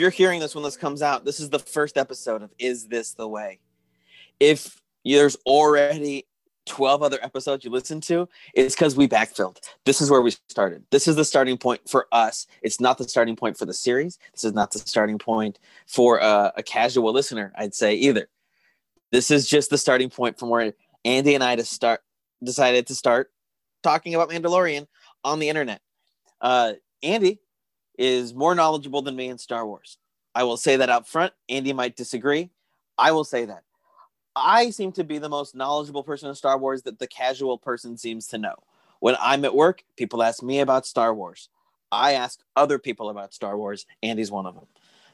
you're hearing this when this comes out, this is the first episode of Is This the Way? If there's already 12 other episodes you listen to, it's because we backfilled. This is where we started. This is the starting point for us. It's not the starting point for the series. This is not the starting point for a, a casual listener, I'd say either. This is just the starting point from where Andy and I to start decided to start talking about Mandalorian on the internet. Uh, Andy is more knowledgeable than me in Star Wars. I will say that up front. Andy might disagree. I will say that. I seem to be the most knowledgeable person in Star Wars that the casual person seems to know. When I'm at work, people ask me about Star Wars. I ask other people about Star Wars. Andy's one of them.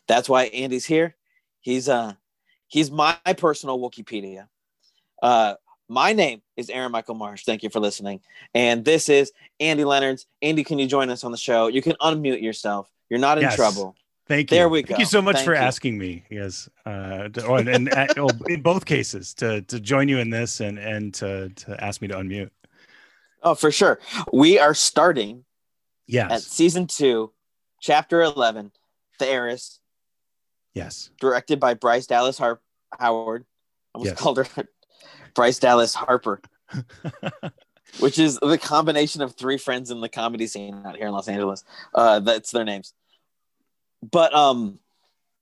That's why Andy's here. He's uh he's my personal Wikipedia. Uh my name is Aaron Michael Marsh. Thank you for listening. And this is Andy Leonards. Andy, can you join us on the show? You can unmute yourself. You're not in Yes. trouble. Thank you. There we Thank go. you so much Thank for you. asking me. Yes, uh, oh, and, and uh, oh, in both cases to to join you in this and and to to ask me to unmute. Oh, for sure. We are starting Yes. at season two, chapter 11, The Heiress, yes, directed by Bryce Dallas Har- Howard. I almost Yes. called her Bryce Dallas Harper, which is the combination of three friends in the comedy scene out here in Los Angeles. Uh, that's their names. But um,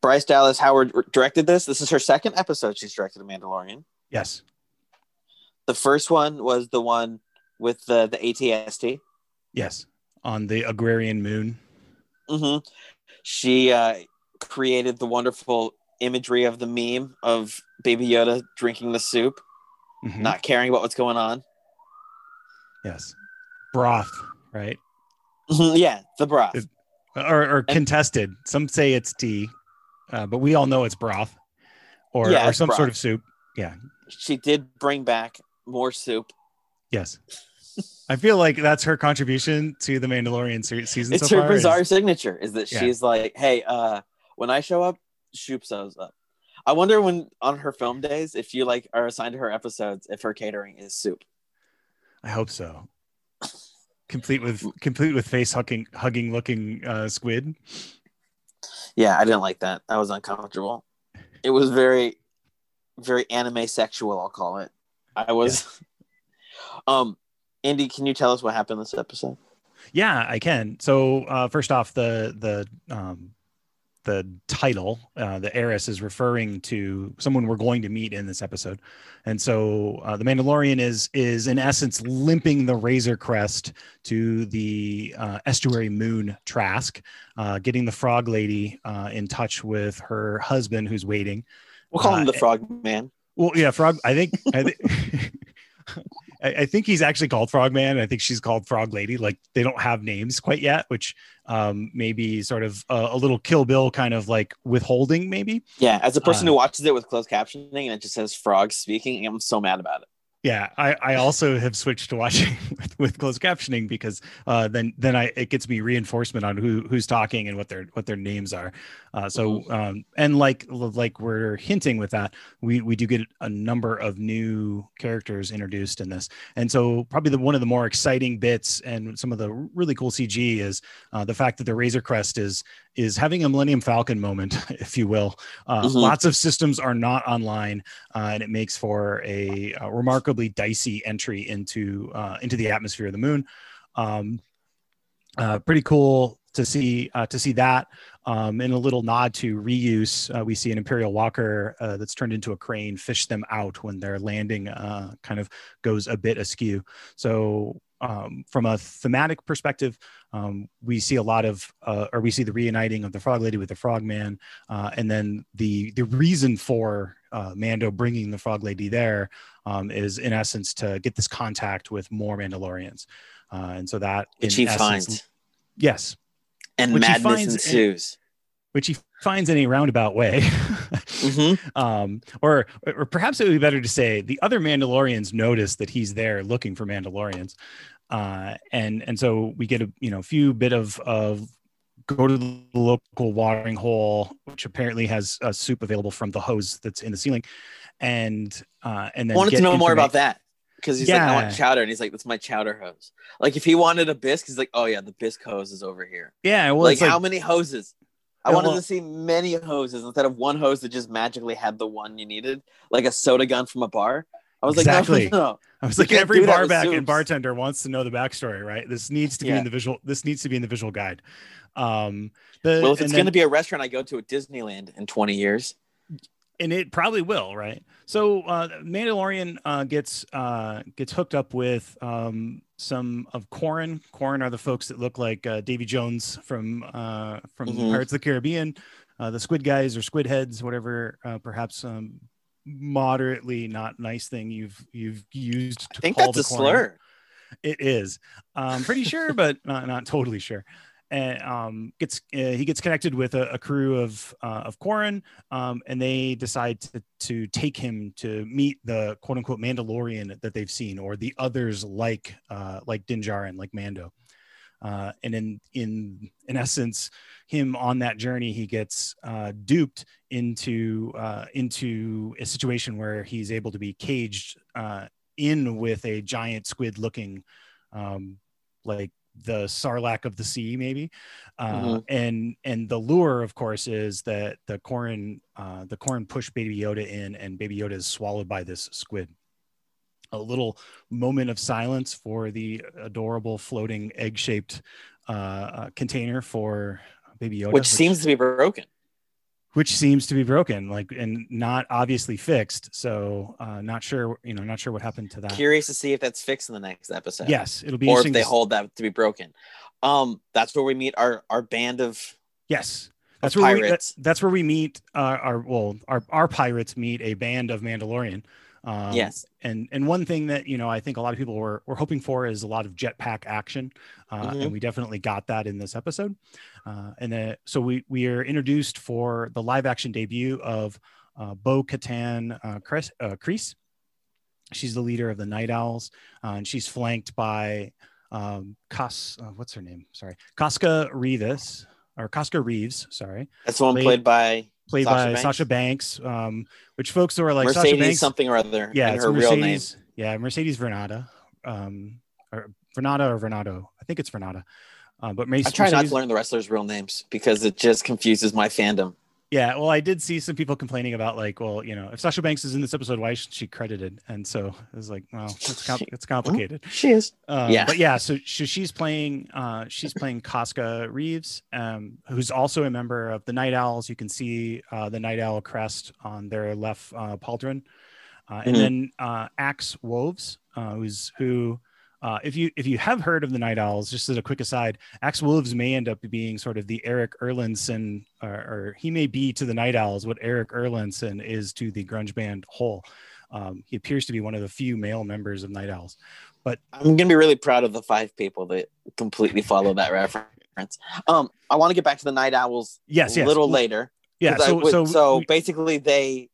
Bryce Dallas Howard directed this. This is her second episode she's directed a Mandalorian. yes, The first one was the one with the the ATST. yes. On the agrarian moon. hmm She uh, created the wonderful imagery of the meme of Baby Yoda drinking the soup, Mhm. not caring about what's going on. Yes, broth, right? Yeah, the broth. It- Or, or contested. Some say it's tea, uh, but we all know it's broth, or Yeah, or some broth. sort of soup. Yeah. She did bring back more soup. Yes. I feel like that's her contribution to the Mandalorian se- season It's so her far. is- bizarre signature. Is that Yeah. she's like, hey, uh, when I show up, soup shows up. I wonder when on her film days, if you like are assigned to her episodes, if her catering is soup. I hope so. Complete with complete with face hugging hugging looking uh, squid. Yeah, I didn't like that. That was uncomfortable. It was very, very anime sexual. I'll call it. I was. um, Andy, can you tell us what happened this episode? Yeah, I can. So uh, first off, the the um, the title, uh, the heiress, is referring to someone we're going to meet in this episode, and so uh, the Mandalorian is is in essence limping the Razor Crest to the uh, estuary moon Trask, uh, getting the Frog Lady uh, in touch with her husband who's waiting. We'll call Uh, him the Frog Man. Well, yeah, Frog. I think. I, thi- I I think he's actually called Frogman. I think she's called Frog Lady. Like they don't have names quite yet, which um, maybe sort of a, a little Kill Bill kind of like withholding, maybe. Yeah, as a person uh, who watches it with closed captioning and it just says frogs speaking, I'm so mad about it. Yeah, I, I also have switched to watching with, with closed captioning because uh, then then I it gets me reinforcement on who who's talking and what their what their names are. Uh, so um, and like like we're hinting with that, we we do get a number of new characters introduced in this, and so probably the one of the more exciting bits and some of the really cool CG is uh, the fact that the Razor Crest is is having a Millennium Falcon moment, if you will. Uh, Mhm. Lots of systems are not online uh, and it makes for a, uh remarkably dicey entry into uh, into the atmosphere of the moon. Um, uh, pretty cool to see uh, to see that. Um, in a little nod to reuse, uh, we see an Imperial Walker uh, that's turned into a crane fish them out when their landing uh, kind of goes a bit askew. So, um, from a thematic perspective, um, we see a lot of, uh, or we see the reuniting of the Frog Lady with the Frogman, uh, and then the the reason for uh, Mando bringing the Frog Lady there um, is in essence to get this contact with more Mandalorians, uh, and so that Which in he essence- finds. yes, And Which madness finds in- which he finds in a roundabout way. Mhm. um, or, or perhaps it would be better to say the other Mandalorians notice that he's there looking for Mandalorians, uh, and and so we get a you know few bit of of go to the local watering hole, which apparently has a soup available from the hose that's in the ceiling, and uh, and I then wanted to know more about that because he's like, I want chowder, and he's like, that's my chowder hose. Like if he wanted a bisque, he's like, oh yeah, the bisque hose is over here. Yeah, well, like, it's like how many hoses? I wanted well- to see many hoses instead of one hose that just magically had the one you needed, like a soda gun from a bar. I was Exactly. like, no, no, no. I was You like, every bar back and bartender wants to know the backstory, right? This needs to be Yeah. in the visual. This needs to be in the visual guide. Um, the, Well, if it's going to be a restaurant I go to at Disneyland in 20 years, and it probably will, right? So uh, Mandalorian uh, gets uh, gets hooked up with um, some of Quarren. Quarren are the folks that look like uh, Davy Jones from uh, from Mhm. Pirates of the Caribbean, uh, the Squid Guys or Squid Heads, whatever. Uh, perhaps um, moderately not nice thing you've you've used to I think call that's a Quarren. slur. It is. I'm pretty sure, but not, not totally sure. And um, gets uh, he gets connected with a, a crew of uh, of Quarren, um, and they decide to, to take him to meet the quote unquote Mandalorian that they've seen, or the others like uh, like Din like Mando. Uh, and in in in essence, him on that journey, he gets uh, duped into uh, into a situation where he's able to be caged uh, in with a giant squid looking um, like the sarlacc of the sea maybe uh, Mhm. and and the lure of course is that the Quarren uh, the Quarren push baby yoda in and baby yoda is swallowed by this squid a little moment of silence for the adorable floating egg-shaped uh, uh, container for baby yoda which seems to be broken. Which seems to be broken like and not obviously fixed. So uh not sure you know not sure what happened to that. Curious to see if that's fixed in the next episode. yes it'll be Or if they to hold that to be broken. Um, that's where we meet our our band of yes. that's of where we, that- that's where we meet uh, our well our our pirates meet a band of mandalorian um, yes. and and one thing that you know i think a lot of people were, were hoping for is a lot of jetpack action uh, Mhm. and we definitely got that in this episode uh, and then so we we are introduced for the live action debut of uh, bo katan uh, Chris, uh, Kryze. she's the leader of the night owls uh, and she's flanked by um Kas, uh, what's her name sorry Koska Reeves or Koska Reeves sorry That's the one Played- played by played Sasha by Banks? Sasha Banks um which folks who are like Sasha Mercedes Banks something or other. yeah, it's her real name. Mercedes. Yeah, Mercedes Vernada, um, or Vernada or Vernado. I think it's Vernada. Uh, but Mercedes, I try not to learn the wrestlers' real names because it just confuses my fandom. Yeah, well, I did see some people complaining about like, well, you know, if Sasha Banks is in this episode, why isn't she credited? And so it was like, well, it's, com- She- it's complicated. She is. Um, Yeah. but yeah, so, so she's playing uh, she's playing Koska Reeves, um, who's also a member of the Night Owls. You can see uh, the Night Owl crest on their left uh, pauldron, uh, and Mhm. then uh, Axe Woves, uh, who's who. Uh, if you if you have heard of the Night Owls, just as a quick aside, Axe Woves may end up being sort of the Eric Erlandson, or, or he may be to the Night Owls what Eric Erlandson is to the grunge band Hole. Um, he appears to be one of the few male members of Night Owls. But I'm gonna be really proud of the five people that completely follow that reference. Um, I want to get back to the Night Owls Yes, a yes. little later. Yeah. So, would- so, so we- basically, they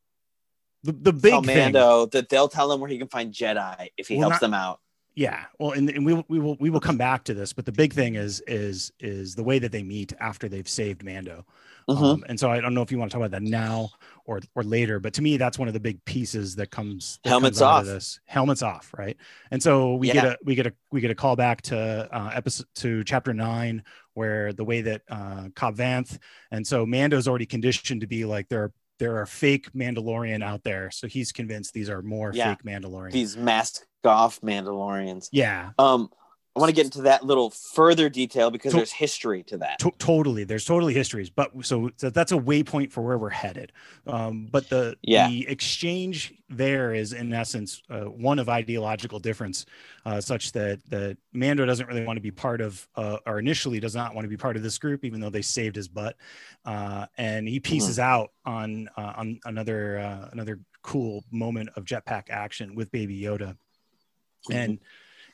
the, the tell big thing. Mando that they'll tell him where he can find Jedi if he Well, helps not- them out. Yeah. Well, and, and we will, we will we will come back to this, but the big thing is is is the way that they meet after they've saved Mando. Mhm. Um, and so I don't know if you want to talk about that now or or later, but to me that's one of the big pieces that comes that Helmets comes out off. of this. Helmets off, right? And so we Yeah. get a we get a we get a call back to uh, episode to chapter nine where the way that uh, Cobb Vanth and so Mando's already conditioned to be like there are there are fake Mandalorian out there, so he's convinced these are more Yeah. fake Mandalorian. These mask off Mandalorians. yeah, Um, I want to get into that little further detail because To- there's history to that. To- totally there's totally histories but so, so that's a waypoint for where we're headed um, but the Yeah. the exchange there is in essence uh, one of ideological difference uh, such that that mando doesn't really want to be part of uh, or initially does not want to be part of this group even though they saved his butt uh, and he pieces out on uh, on another uh, another cool moment of jetpack action with baby yoda and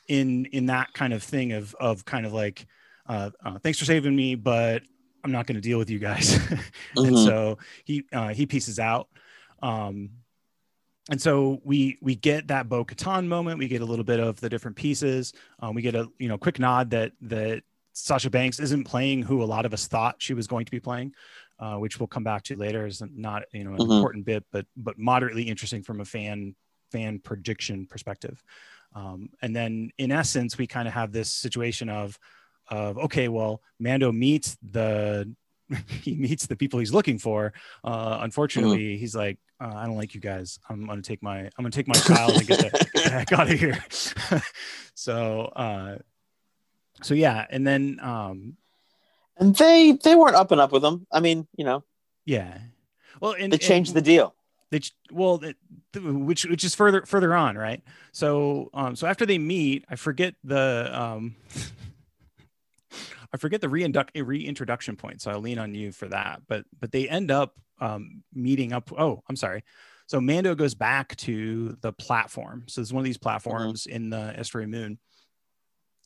in in that kind of thing of of kind of like uh, uh thanks for saving me but i'm not going to deal with you guys and Mhm. so he uh he pieces out um and so we we get that Bo Katan moment. We get a little bit of the different pieces. Um, we get a you know quick nod that that Sasha Banks isn't playing who a lot of us thought she was going to be playing, uh, which we'll come back to later. Is not you know an Mhm. important bit, but but moderately interesting from a fan fan prediction perspective. Um, and then in essence, we kind of have this situation of of okay, well, Mando meets the he meets the people he's looking for, uh, unfortunately, mm-hmm. he's like, uh, I don't like you guys. I'm gonna take my I'm gonna take my child and get the, get the heck out of here. so uh, so yeah, and then um, and they they weren't up and up with him. I mean, you know, yeah. Well, and, they changed and, the deal. They well, which which is further further on, right? So um, so after they meet, I forget the um. I forget the reinduct, reintroduction point, so I'll lean on you for that. But but they end up um, meeting up. Oh, I'm sorry. So Mando goes back to the platform. So it's one of these platforms mm-hmm. in the Estuary Moon,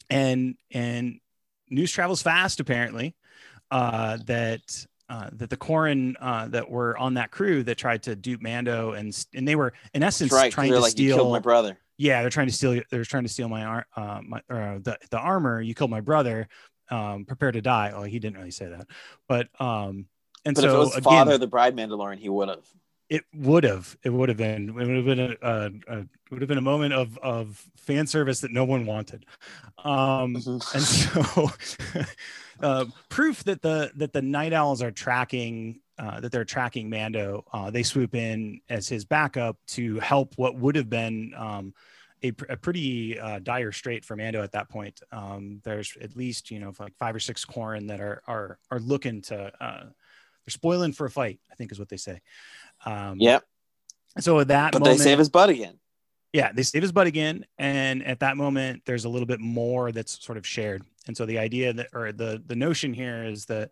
and and news travels fast apparently uh, that uh, that the Quarren uh, that were on that crew that tried to dupe Mando and and they were in essence right, trying to like, steal my brother. Yeah, they're trying to steal. They're trying to steal my uh, my uh, the the armor. You killed my brother. Um, prepare to die. Oh, he didn't really say that, but um, and but so if it was again, father the bride Mandalorian, he would have. It would have. It would have been. It would have been a, a, a would have been a moment of of fan service that no one wanted, um, mm-hmm. and so uh, proof that the that the night owls are tracking uh, that they're tracking Mando. Uh, they swoop in as his backup to help what would have been um, a, a, pretty uh, dire strait for Mando at that point. Um, there's at least you know like five or six Quarren that are are are looking to uh, they're spoiling for a fight. I think is what they say. Um, yep. So at that, but moment, they save his butt again. Yeah, they save his butt again, and at that moment, there's a little bit more that's sort of shared. And so the idea that, or the the notion here is that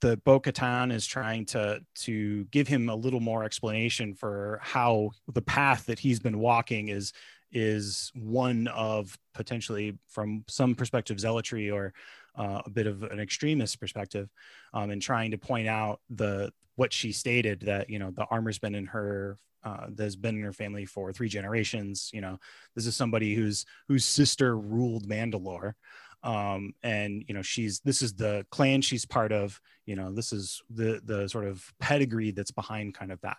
the Bo Katan is trying to to give him a little more explanation for how the path that he's been walking is is one of potentially from some perspective zealotry or uh, a bit of an extremist perspective um, and trying to point out the what she stated that you know the armor's been in her uh, that's been in her family for three generations you know this is somebody whose whose sister ruled mandalore. Um, and you know she's this is the clan she's part of you know this is the the sort of pedigree that's behind kind of that.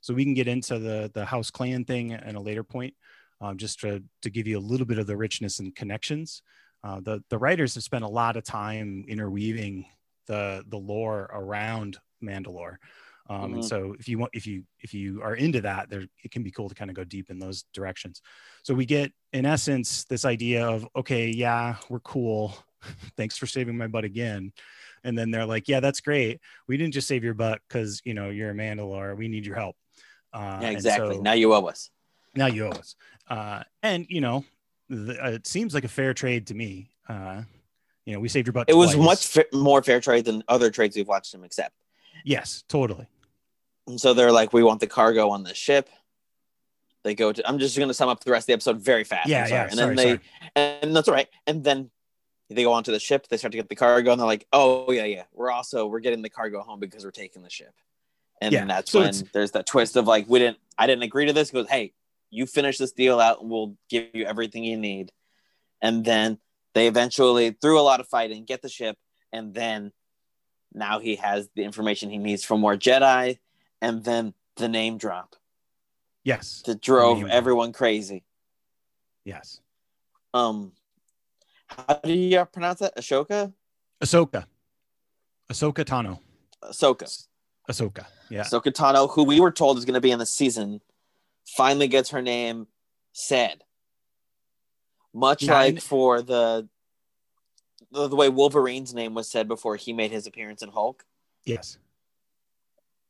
So we can get into the the house clan thing at a later point um, just to, to give you a little bit of the richness and connections. Uh, the the writers have spent a lot of time interweaving the the lore around Mandalore. Um, mm-hmm. And so if you want, if you, if you are into that, there, it can be cool to kind of go deep in those directions. So we get in essence, this idea of, okay, yeah, we're cool. Thanks for saving my butt again. And then they're like, yeah, that's great. We didn't just save your butt because, you know, you're a Mandalore. We need your help. Uh, yeah, exactly. So, now you owe us. Now you owe us. Uh, and, you know, the, uh, it seems like a fair trade to me. Uh, you know, we saved your butt. It twice. was much fa- more fair trade than other trades we've watched him accept. Yes, totally. And so they're like, we want the cargo on the ship. They go to. I'm just going to sum up the rest of the episode very fast. Yeah, yeah. And sorry, then they, sorry. and that's all right. And then they go onto the ship. They start to get the cargo, and they're like, oh yeah, yeah. We're also we're getting the cargo home because we're taking the ship. And yeah, that's so when there's that twist of like, we didn't. I didn't agree to this. Goes, hey, you finish this deal out, and we'll give you everything you need. And then they eventually, through a lot of fighting, get the ship, and then now he has the information he needs for more Jedi, and then the name drop. Yes. That drove everyone drop. crazy. Yes. Um, how do you pronounce that? Ashoka. Ahsoka. Ahsoka Tano. Ahsoka. Ahsoka. Yeah. Ahsoka Tano, who we were told is going to be in the season, finally gets her name said. Much like for the the, the way Wolverine's name was said before he made his appearance in Hulk. Yes.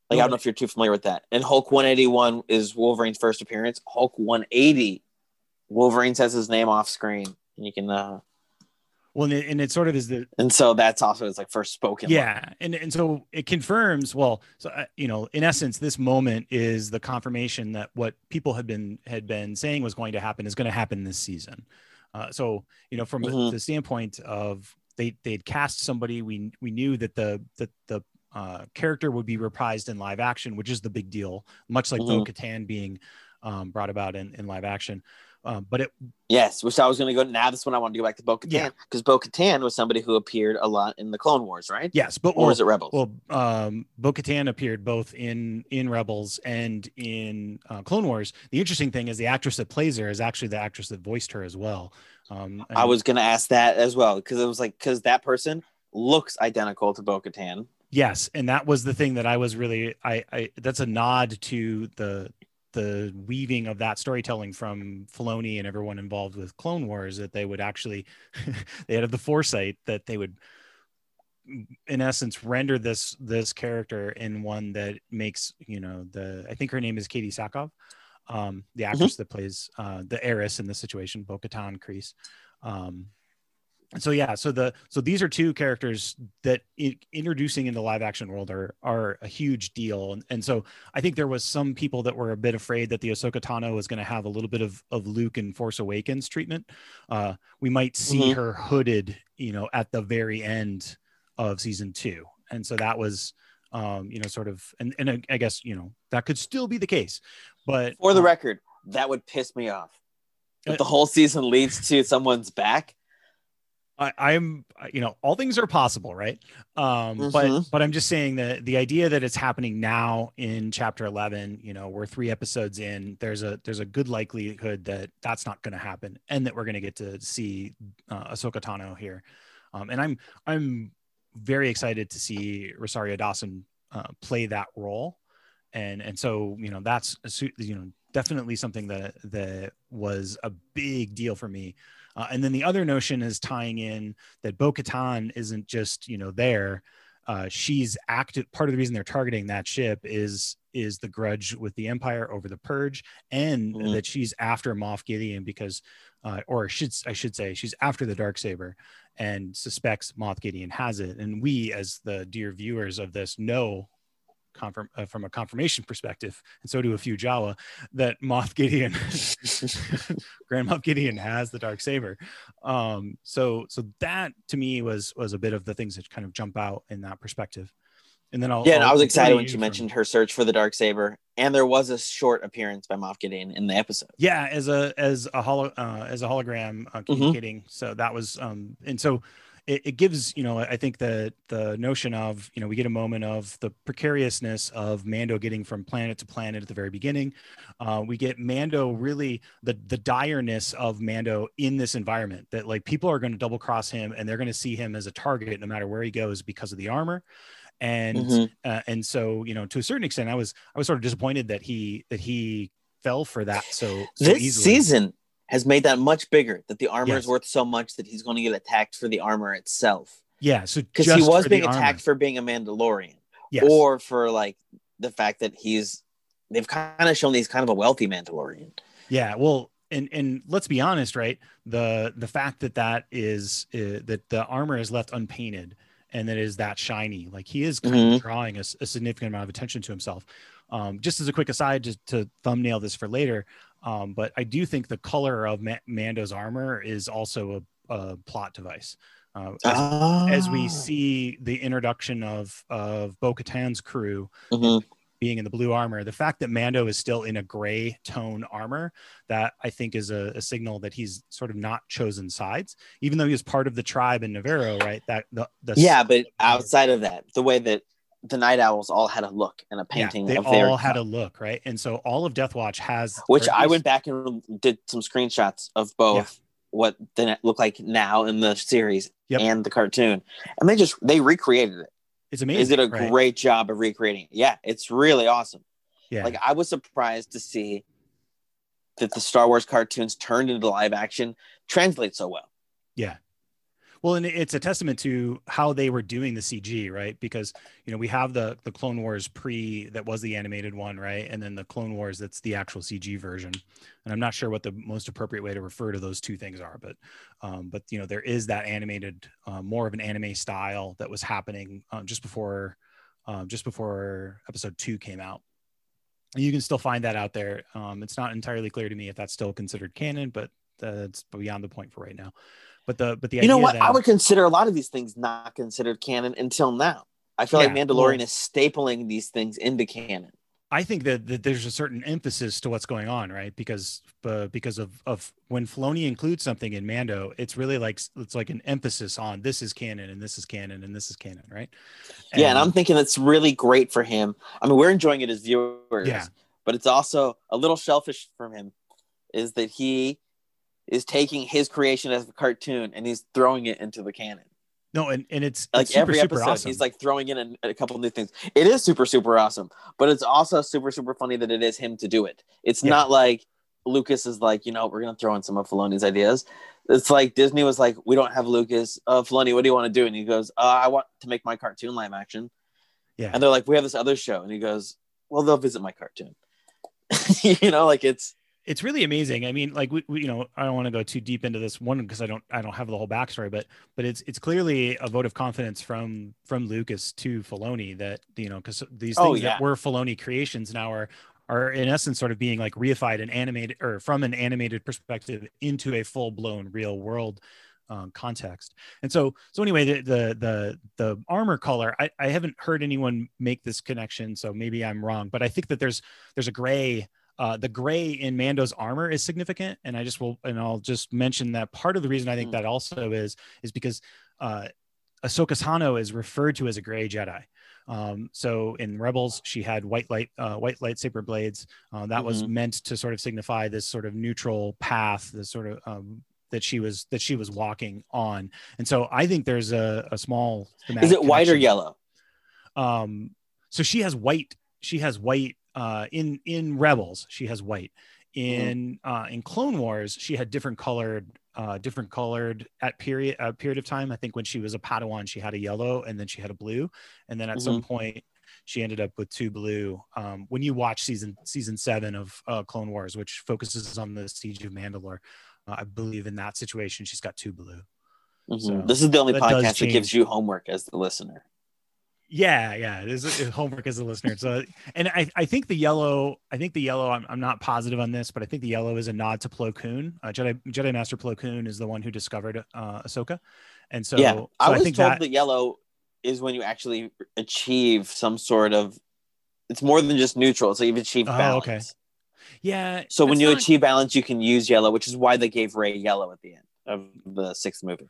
Like, I don't know if you're too familiar with that. And Hulk 181 is Wolverine's first appearance. Hulk 180, Wolverine says his name off screen. And you can, uh, well, and it, sort of is the, and so that's also his like first spoken. Yeah, and and so it confirms. Well, so uh, you know, in essence, this moment is the confirmation that what people had been had been saying was going to happen is going to happen this season. Uh, so you know, from mm-hmm. the standpoint of they they'd cast somebody, we we knew that the that the uh, character would be reprised in live action, which is the big deal. Much like mm-hmm. Bo Katan being um, brought about in, in live action. Um, but it yes, which I was going to go now. This one I want to go back to Bo Katan because yeah. Bo Katan was somebody who appeared a lot in the Clone Wars, right? Yes, but or well, was it Rebels? Well, um, Bo Katan appeared both in in Rebels and in uh, Clone Wars. The interesting thing is the actress that plays her is actually the actress that voiced her as well. Um, I was going to ask that as well because it was like because that person looks identical to Bo Katan. Yes, and that was the thing that I was really I, I that's a nod to the the weaving of that storytelling from Filoni and everyone involved with Clone Wars that they would actually they had the foresight that they would in essence render this this character in one that makes you know the I think her name is Katee Sackhoff, um, the Mm-hmm. actress that plays uh, the heiress in this situation, Bo-Katan Kryze. Um, so yeah, so the so these are two characters that introducing in the live action world are are a huge deal, and, and so I think there was some people that were a bit afraid that the Ahsoka Tano was going to have a little bit of of Luke and Force Awakens treatment. Uh, we might see Mhm. her hooded, you know, at the very end of season two, and so that was, um, you know, sort of, and and I, guess you know that could still be the case, but For the uh, record, that would piss me off. Uh, If the whole season leads to someone's back, I, I'm, you know, all things are possible, right? Um, But Mhm. but I'm just saying that the idea that it's happening now in chapter 11, you know, we're three episodes in. There's a there's a good likelihood that that's not going to happen, and that we're going to get to see uh, Ahsoka Tano here. Um, and I'm I'm very excited to see Rosario Dawson uh, play that role, and and so you know that's you know definitely something that that was a big deal for me. Uh, and then the other notion is tying in that Bo Katan isn't just, you know, there. Uh, she's active. Part of the reason they're targeting that ship is is the grudge with the Empire over the Purge, and Mhm. that she's after Moff Gideon because, uh, or should I should say, she's after the dark saber, and suspects Moff Gideon has it. And we, as the dear viewers of this, know confirm uh, from a confirmation perspective, and so do a few Jawa, that Moff Gideon, Grand Moff Gideon has the dark saber. Um, so so that to me was was a bit of the things that kind of jump out in that perspective. And then I'll yeah, I'll- I was excited when she from- mentioned her search for the dark saber, and there was a short appearance by Moff Gideon in the episode. yeah as a as a holo uh, as a hologram uh, communicating so that was um and so it, it gives you know i think that the notion of you know we get a moment of the precariousness of mando getting from planet to planet at the very beginning uh, we get mando really the the direness of mando in this environment that like people are going to double cross him and they're going to see him as a target no matter where he goes because of the armor and Mhm. uh, and so you know to a certain extent i was i was sort of disappointed that he that he fell for that so, so this easily. season has made that much bigger. That the armor Yes. is worth so much that he's going to get attacked for the armor itself. yeah so Because he was being armor. attacked for being a Mandalorian, yes. or for like the fact that he's. They've kind of shown he's kind of a wealthy Mandalorian. yeah well and and let's be honest right the the fact that that is uh, that the armor is left unpainted and that is that shiny like he is kind Mhm. of drawing a significant amount of attention to himself um, just as a quick aside just to thumbnail this for later um, but i do think the color of Ma- mando's armor is also a, a plot device uh, as, as we Ah. see the introduction of of bo-katan's crew Mhm. being in the blue armor, the fact that Mando is still in a gray tone armor, that I think is a, a signal that he's sort of not chosen sides, even though he was part of the tribe in Navarro, right? That the, the Yeah, but outside of that, the way that the Night Owls all had a look and a yeah, painting they of all had a look, right? And so all of Death Watch has, which I least- went back and did some screenshots of both what they look like now in the series Yep. and the cartoon, and they just they recreated it. It's amazing. They did a right? great job of recreating it. Yeah, it's really awesome. yeah, Like I was surprised to see that the Star Wars cartoons turned into live action translate so well. Yeah. Well, and it's a testament to how they were doing the CG, right? Because you know we have the the Clone Wars pre that was the animated one, right, and then the Clone Wars that's the actual CG version. And I'm not sure what the most appropriate way to refer to those two things are, but um, but you know there is that animated, uh, more of an anime style that was happening uh, just before um, just before Episode Two came out. You can still find that out there. Um, it's not entirely clear to me if that's still considered canon, but that's beyond the point for right now. But the but the you know what? that- I would consider a lot of these things not considered canon until now. I feel like Mandalorian well- is stapling these things into canon. I think that, that there's a certain emphasis to what's going on, right? Because uh, because of of when Filoni includes something in Mando, it's really like it's like an emphasis on this is canon and this is canon and this is canon, right? yeah, and I'm thinking it's really great for him. I mean, we're enjoying it as viewers, Yeah. but it's also a little selfish from him is that he is taking his creation as a cartoon and he's throwing it into the canon. No, and, and it's, like it's super, every super episode awesome. he's like throwing in a, a couple new things it is super super awesome but it's also super super funny that it is him to do it it's Yeah. not like lucas is like you know we're gonna throw in some of Filoni's ideas it's like disney was like we don't have lucas uh Filoni, what do you want to do and he goes uh, i want to make my cartoon live action yeah. and they're like we have this other show and he goes well they'll visit my cartoon you know like it's it's really amazing. I mean, like we, we you know, I don't want to go too deep into this one because I don't I don't have the whole backstory, but but it's it's clearly a vote of confidence from from Lucas to Filoni that you know because these things Oh, yeah. that were Filoni creations now are are in essence sort of being like reified and animated or from an animated perspective into a full blown real world um, context. And so so anyway, the the the the armor color, I, I haven't heard anyone make this connection, so maybe I'm wrong, but I think that there's there's a gray uh, the gray in Mando's armor is significant, and I just will, and I'll just mention that part of the reason I think Mm. that also is is because uh, Ahsoka Tano is referred to as a gray Jedi. Um, so in Rebels, she had white light, uh, white lightsaber blades. Uh, that was Mhm. meant to sort of signify this sort of neutral path, this sort of um, that she was that she was walking on. And so I think there's a, a small. is it white or yellow um so she has white she has white uh in in rebels she has white. In uh in clone wars she had different colored uh different colored at period a period of time. I think when she was a padawan she had a yellow and then she had a blue. And then at some point she ended up with two blue. Um when you watch season season seven of uh clone wars which focuses on the siege of mandalore uh, i believe in that situation she's got two blue. Mhm. So, this is the only podcast that gives you homework as the listener Yeah, yeah, it is homework as a listener. So, and I, I think the yellow, I think the yellow, I'm, I'm not positive on this, but I think the yellow is a nod to Plo Koon. Uh, Jedi Jedi Master Plo Koon is the one who discovered uh, Ahsoka, and so, yeah so i was think told that that yellow is when you actually achieve some sort of it's more than just neutral so you've achieved Oh, balance okay. yeah. so when you not- achieve balance you can use yellow which is why they gave Rey yellow at the end of the sixth movie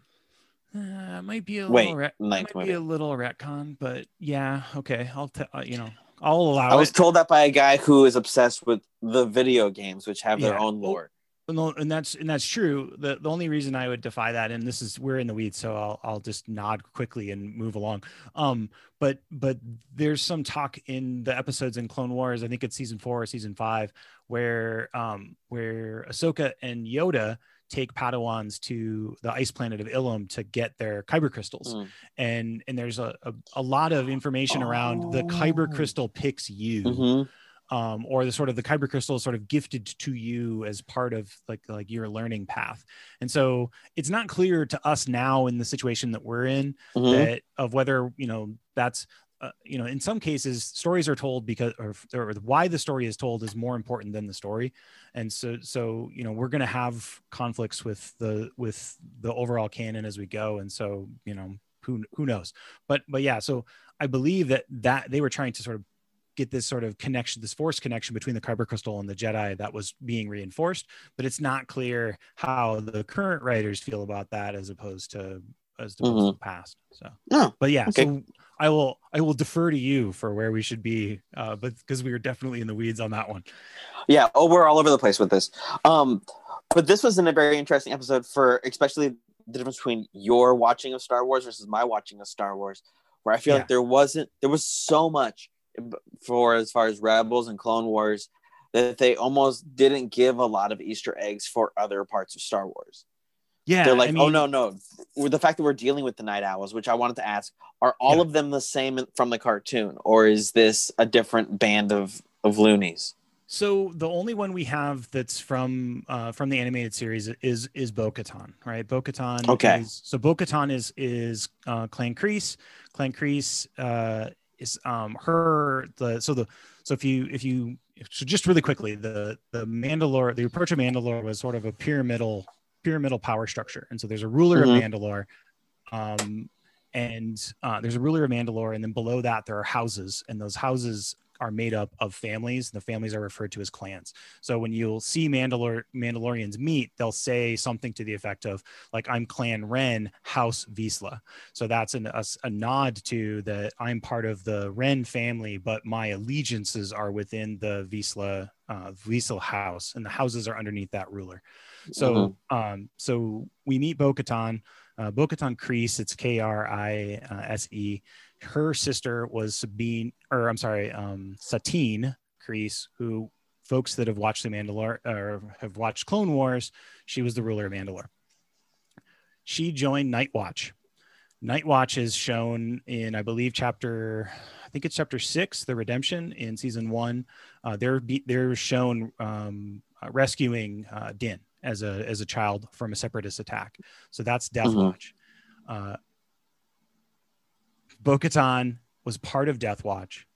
uh, might be a Wait, little, ninth might be a little retcon, but yeah, okay, I'll tell uh, you know, I'll allow i was it. told that by a guy who is obsessed with the video games which have their own lore No, and that's and that's true. The the only reason I would defy that, and this is we're in the weeds, so I'll I'll just nod quickly and move along. Um, but but there's some talk in the episodes in Clone Wars, I think it's season four or season five, where um where Ahsoka and Yoda take Padawans to the ice planet of Ilum to get their kyber crystals. Mm. And and there's a, a, a lot of information around the kyber Oh. crystal picks you Mhm. um, or the sort of the kyber crystal is sort of gifted to you as part of like like your learning path and so it's not clear to us now in the situation that we're in Mhm. that of whether you know that's uh, you know in some cases stories are told because or, or why the story is told is more important than the story. And so so you know we're going to have conflicts with the with the overall canon as we go. And so you know who who knows? But but yeah so i believe that that they were trying to sort of get this sort of connection this force connection between the kyber crystal and the jedi that was being reinforced. But it's not clear how the current writers feel about that as opposed to as opposed to the past so. No, but yeah okay. so i will i will defer to you for where we should be uh but because we were definitely in the weeds on that one. Yeah oh we're all over the place with this. Um but this was in a very interesting episode for especially the difference between your watching of star wars versus my watching of star wars where i feel Yeah. like there wasn't there was so much for as far as rebels and clone wars that they almost didn't give a lot of easter eggs for other parts of star wars yeah they're like I oh no no the fact that we're dealing with the night owls which i wanted to ask are all Yeah. of them the same from the cartoon or is this a different band of of loonies So the only one we have that's from uh, from the animated series is is Bo-Katan, right? Bo-Katan. Okay. Is, so Bo-Katan is is uh, Clan Kryze. Clan Kryze uh, is um, her the so the so if you if you so just really quickly the the Mandalore the approach of Mandalore was sort of a pyramidal pyramidal power structure, and so there's a ruler Mhm. of Mandalore. Um, and uh, there's a ruler of Mandalore, and then below that there are houses, and those houses are made up of families. And the families are referred to as clans. So when you'll see Mandalor Mandalorians meet, they'll say something to the effect of like, "I'm Clan Wren, House Vizsla." So that's an, a, a nod to that I'm part of the Wren family, but my allegiances are within the Vizsla uh, Vizsla house, and the houses are underneath that ruler. So um, so we meet Bo-Katan. Uh, Bo-Katan Kryze, it's K R I S E. Her sister was Sabine, or I'm sorry, um, Satine Kryze, who folks that have watched the Mandalore or have watched Clone Wars, she was the ruler of Mandalore. She joined Night Watch. Night Watch is shown in, I believe, chapter, I think it's chapter six, the Redemption in season one. Uh, they're be, they're shown um, uh, rescuing uh, Din as a as a child from a separatist attack. So that's Death Mhm. Watch. Uh, Bo-Katan was part of Death Watch,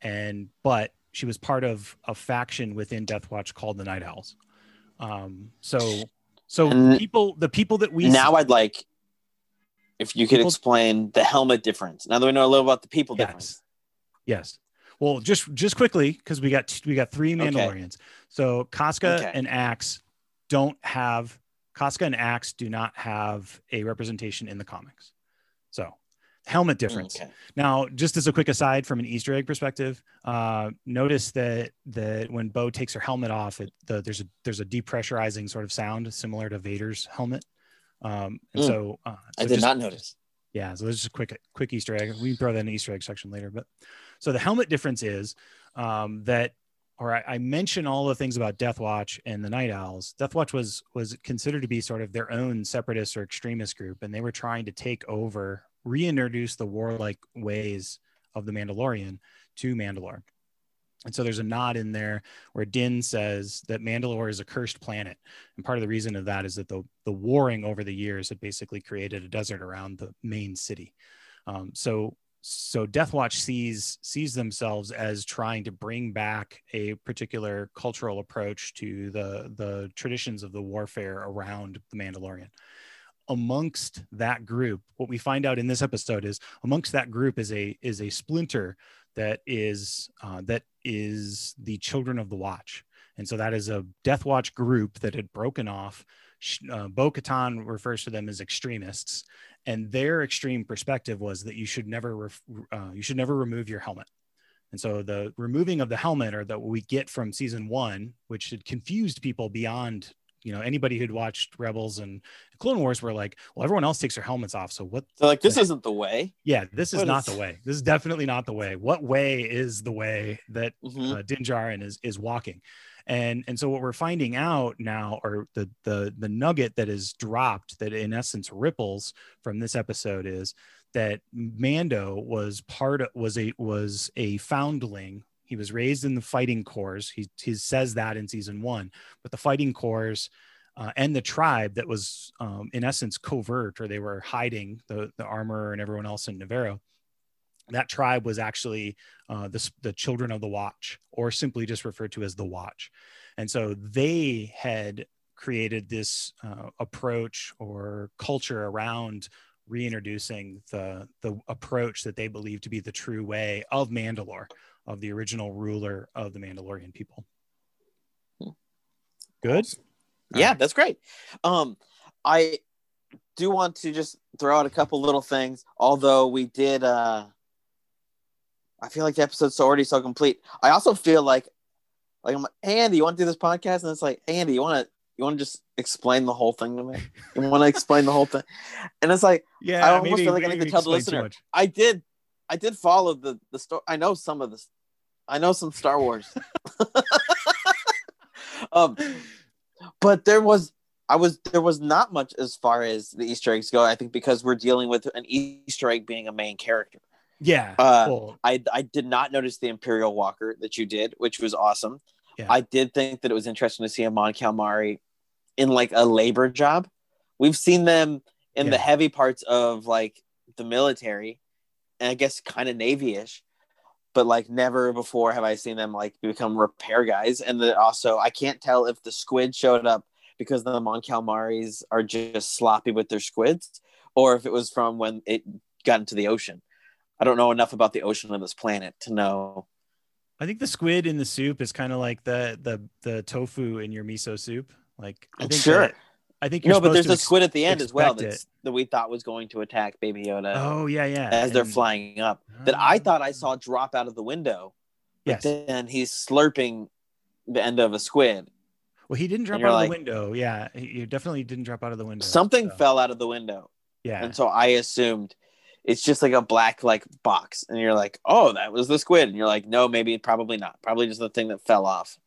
and but she was part of a faction within Death Watch called the Night Owls. Um, so so And people the people that we now see- I'd like if you could People- explain the helmet difference. Now that we know a little about the people Yes. difference. Yes. Well, just just quickly because we got we got three Okay. Mandalorians. So Koska Okay. and Axe don't have Koska and Axe do not have a representation in the comics. So helmet difference. Okay. Now, just as a quick aside from an Easter egg perspective, uh, notice that that when Bo takes her helmet off, it, the, there's a there's a depressurizing sort of sound similar to Vader's helmet. Um, and Mm. so, uh, I did just- not notice. yeah, so there's just a quick quick Easter egg. We can throw that in the Easter egg section later. But so the helmet difference is um, that, or I, I mention all the things about Death Watch and the Night Owls. Death Watch was was considered to be sort of their own separatist or extremist group, and they were trying to take over, reintroduce the warlike ways of the Mandalorian to Mandalore. And so there's a nod in there where Din says that Mandalore is a cursed planet. And part of the reason of that is that the, the warring over the years had basically created a desert around the main city. Um, so so Death Watch sees sees themselves as trying to bring back a particular cultural approach to the the traditions of the warfare around the Mandalorian. Amongst that group, what we find out in this episode is amongst that group is a is a splinter that is uh, that is the Children of the Watch, and so that is a Death Watch group that had broken off. Uh, Bo-Katan refers to them as extremists, and their extreme perspective was that you should never ref- uh, you should never remove your helmet. And so the removing of the helmet, or that we get from season one, which had confused people beyond you know anybody who'd watched Rebels and Clone Wars, were like, well, everyone else takes their helmets off, so what So like this isn't the way. yeah, this is What not is- the way. This is definitely not the way. What way is the way that Mhm. uh, Din Djarin is is walking? And and so what we're finding out now, or the the the nugget that is dropped, that in essence ripples from this episode, is that Mando was part of, was a was a foundling. He was raised in the fighting corps. He he says that in season one, but the fighting corps uh, and the tribe that was um, in essence covert or they were hiding the, the armor and everyone else in Navarro. That tribe was actually uh, the, the children of the watch or simply just referred to as the watch. And so they had created this uh, approach or culture around reintroducing the, the approach that they believe to be the true way of Mandalore, of the original ruler of the Mandalorian people. Good. Yeah, that's great. Um, I do want to just throw out a couple little things. Although we did, uh, I feel like the episode's already so complete. I also feel like, like I'm like, Andy, you want to do this podcast? And it's like, Andy, you want to, you want to just explain the whole thing to me? You want to explain the whole thing? And it's like, Yeah, I almost feel like I need to tell the listener. I did, I did follow the the story. I know some of this. I know some Star Wars. um, but there was I was there was not much as far as the Easter eggs go. I think because we're dealing with an Easter egg being a main character. Yeah. Uh, cool. I I did not notice the Imperial Walker that you did, which was awesome. Yeah. I did think that it was interesting to see a Mon Calamari in like a labor job. We've seen them in the heavy parts of like the military, and I guess kind of navy-ish, but like never before have I seen them like become repair guys. And then also, I can't tell if the squid showed up because the Mon Calamaris are just sloppy with their squids, or if it was from when it got into the ocean. I don't know enough about the ocean of this planet to know. I think the squid in the soup is kind of like the the the tofu in your miso soup. Like I think Sure. that- I think you're No, but there's a squid at the end as well that's, that we thought was going to attack Baby Yoda Oh yeah, yeah. as they're flying up. That I Ah. thought I saw drop out of the window. Yes. But then he's slurping the end of a squid. Well, he didn't drop out you're of the window. Yeah, he he definitely didn't drop out of the window. Something so. fell out of the window. Yeah. And so I assumed it's just like a black like box, and you're like, oh, that was the squid, and you're like, no, maybe probably not, probably just the thing that fell off.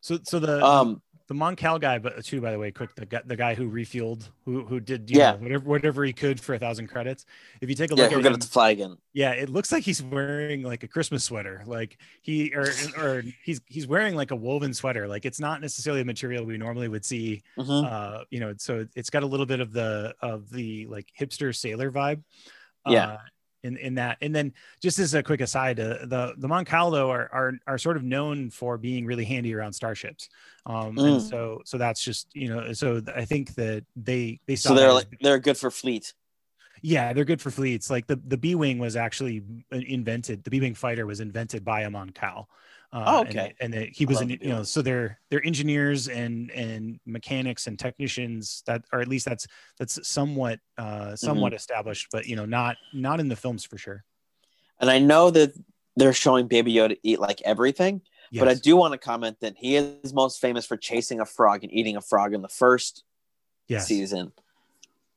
So so the Um, the Mon Cal guy, but too, by the way, quick, the guy, the guy who refueled, who who did Yeah. know, whatever whatever he could for a thousand credits. If you take a yeah, look we're at gonna him, have to fly again. yeah, it looks like he's wearing like a Christmas sweater, like he or or he's he's wearing like a woven sweater. Like it's not necessarily a material we normally would see. Mhm. Uh, you know, so it's got a little bit of the of the like hipster sailor vibe. Yeah. Uh, in, in that and then just as a quick aside uh, the the Mon Cal though are, are are sort of known for being really handy around starships um and Mm. so so that's just you know so i think that they they saw So they're like they're good for fleet. yeah they're good for fleets like the the b-wing was actually invented the b-wing fighter was invented by a Mon Cal uh, Oh, okay. and, that he was in, you know so they're they're engineers and and mechanics and technicians that or at least that's that's somewhat uh somewhat Mm-hmm. established but you know not not in the films for sure And I know that they're showing Baby Yoda eat like everything, but I do want to comment that he is most famous for chasing a frog and eating a frog in the first yes season.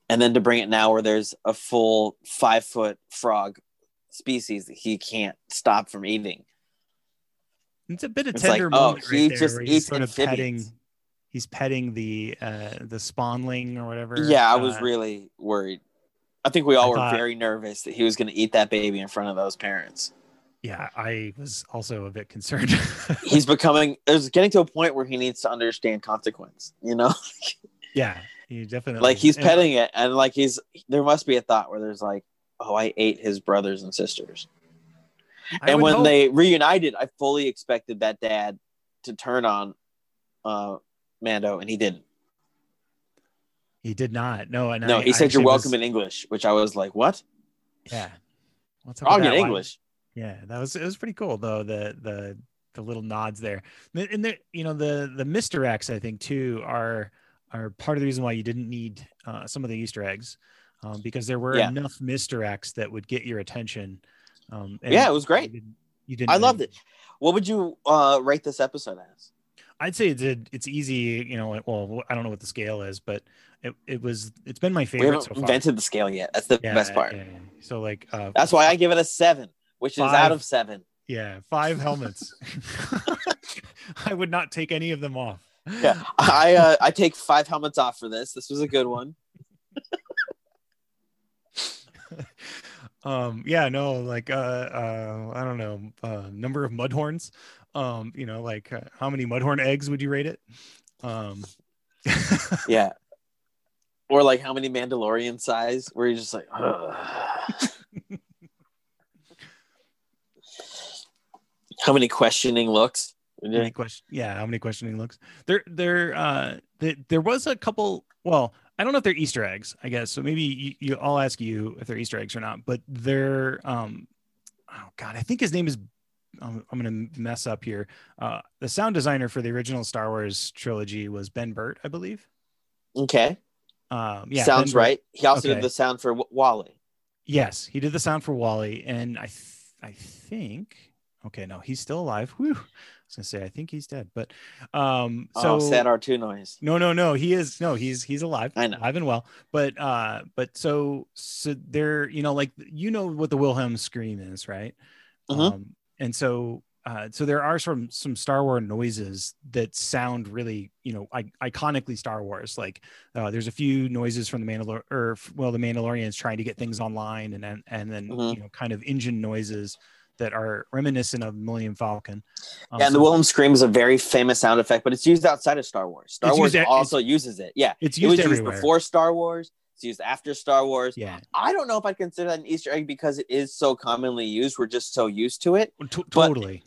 And then to bring it now where there's a full five foot frog species that he can't stop from eating. It's a bit of It's like, tender oh, moment he right there just where he's eats sort of petting. He's petting the uh, the spawnling or whatever. Yeah, I was Uh, really worried. I think we all I were thought- very nervous that he was going to eat that baby in front of those parents. yeah, I was also a bit concerned. He's becoming, it's getting to a point where he needs to understand consequence, you know? yeah, he definitely like he's petting it and like he's, there must be a thought where there's like, oh, I ate his brothers and sisters. I and when hope- they reunited, I fully expected that dad to turn on uh, Mando, and he didn't. he did not. No, and No, I- he said, "You're welcome was- in English," which I was like, "What? yeah, what's up in? Why- English?" Yeah, that was it was pretty cool though. The the the little nods there, and the you know the the Mister X I think too are are part of the reason why you didn't need uh, some of the Easter eggs, um, because there were Yeah. enough Mister X that would get your attention. Um, Yeah, it was great. You didn't, you didn't I really- loved it. What would you uh, rate this episode as? I'd say it's it's easy. You know, well, I don't know what the scale is, but it, it was it's been my favorite. We haven't so far. invented the scale yet. That's the Yeah, best part. yeah, yeah. So like, uh, That's why I give it a seven, which is out of seven. yeah, five helmets. I would not take any of them off. Yeah, I uh, I take five helmets off for this. This was a good one. um yeah no like uh uh i don't know uh number of mudhorns um you know like uh, how many mudhorn eggs would you rate it um Yeah. Or like how many Mandalorian size? Where you're just like, how many questioning looks? many question yeah how many questioning looks there there uh th- there was a couple well i don't know if they're easter eggs i guess so maybe you, you i'll ask you if they're easter eggs or not but they're um oh god i think his name is i'm, I'm gonna mess up here uh the sound designer for the original star wars trilogy was Ben Burtt i believe Okay, um yeah sounds Ben Burtt. right. He also Okay. did the sound for w- WALL-E. Yes, he did the sound for WALL-E, and I, th- I think, okay, no, he's still alive. Whew. I was gonna say I think he's dead, but um, so oh, sad R2 noise. no, no, no, he is no, he's he's alive, I know. alive and well. But uh, but so so there, you know, like you know what the Wilhelm scream is, right? Mhm. Um, and so uh, so there are some some Star Wars noises that sound really, you know, I- iconically Star Wars. Like uh, there's a few noises from the Mandalor or well, the Mandalorians trying to get things online, and then and then Mhm. you know, kind of engine noises that are reminiscent of Millennium Falcon. Um, Yeah, and so the Wilhelm scream is a very famous sound effect, but it's used outside of Star Wars. Star Wars at- also uses it. Yeah, it's it was used used before Star Wars. It's used after Star Wars. yeah, I don't know if I'd consider that an Easter egg because it is so commonly used. We're just so used to it, T- but- totally.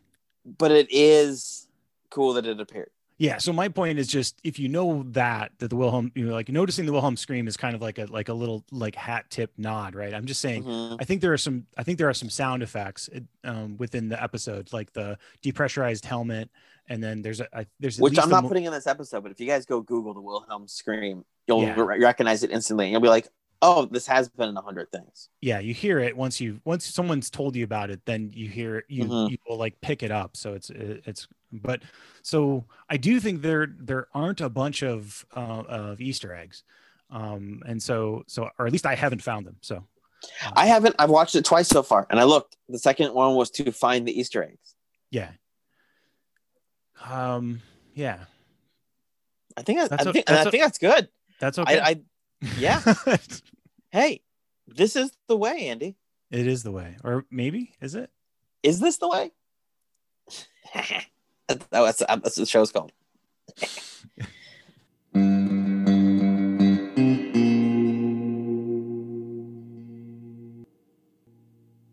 but it is cool that it appeared. Yeah. So my point is just if you know that that the Wilhelm, you know, like noticing the Wilhelm scream is kind of like a like a little like hat tip nod, right? I'm just saying. Mhm. I think there are some. I think there are some sound effects um, within the episode, like the depressurized helmet, and then there's a I, there's Which I'm not mo- putting in this episode, but if you guys go Google the Wilhelm scream, you'll Yeah. re- recognize it instantly. And you'll be like, oh, this has been in a hundred things. yeah you hear it once you once someone's told you about it then you hear it you Mhm. you will like pick it up so it's it's but so i do think there there aren't a bunch of uh, of easter eggs Um, and so so or at least I haven't found them. So uh, I haven't. I've watched it twice so far, and I looked. The second one was to find the Easter eggs. yeah. Um, yeah, I think. I, That's I think. and that's I think that's good. that's okay. I, I. yeah. Hey, this is the way, Andy. it is the way, or maybe is it? Is this the way? That's, that's what the show's called.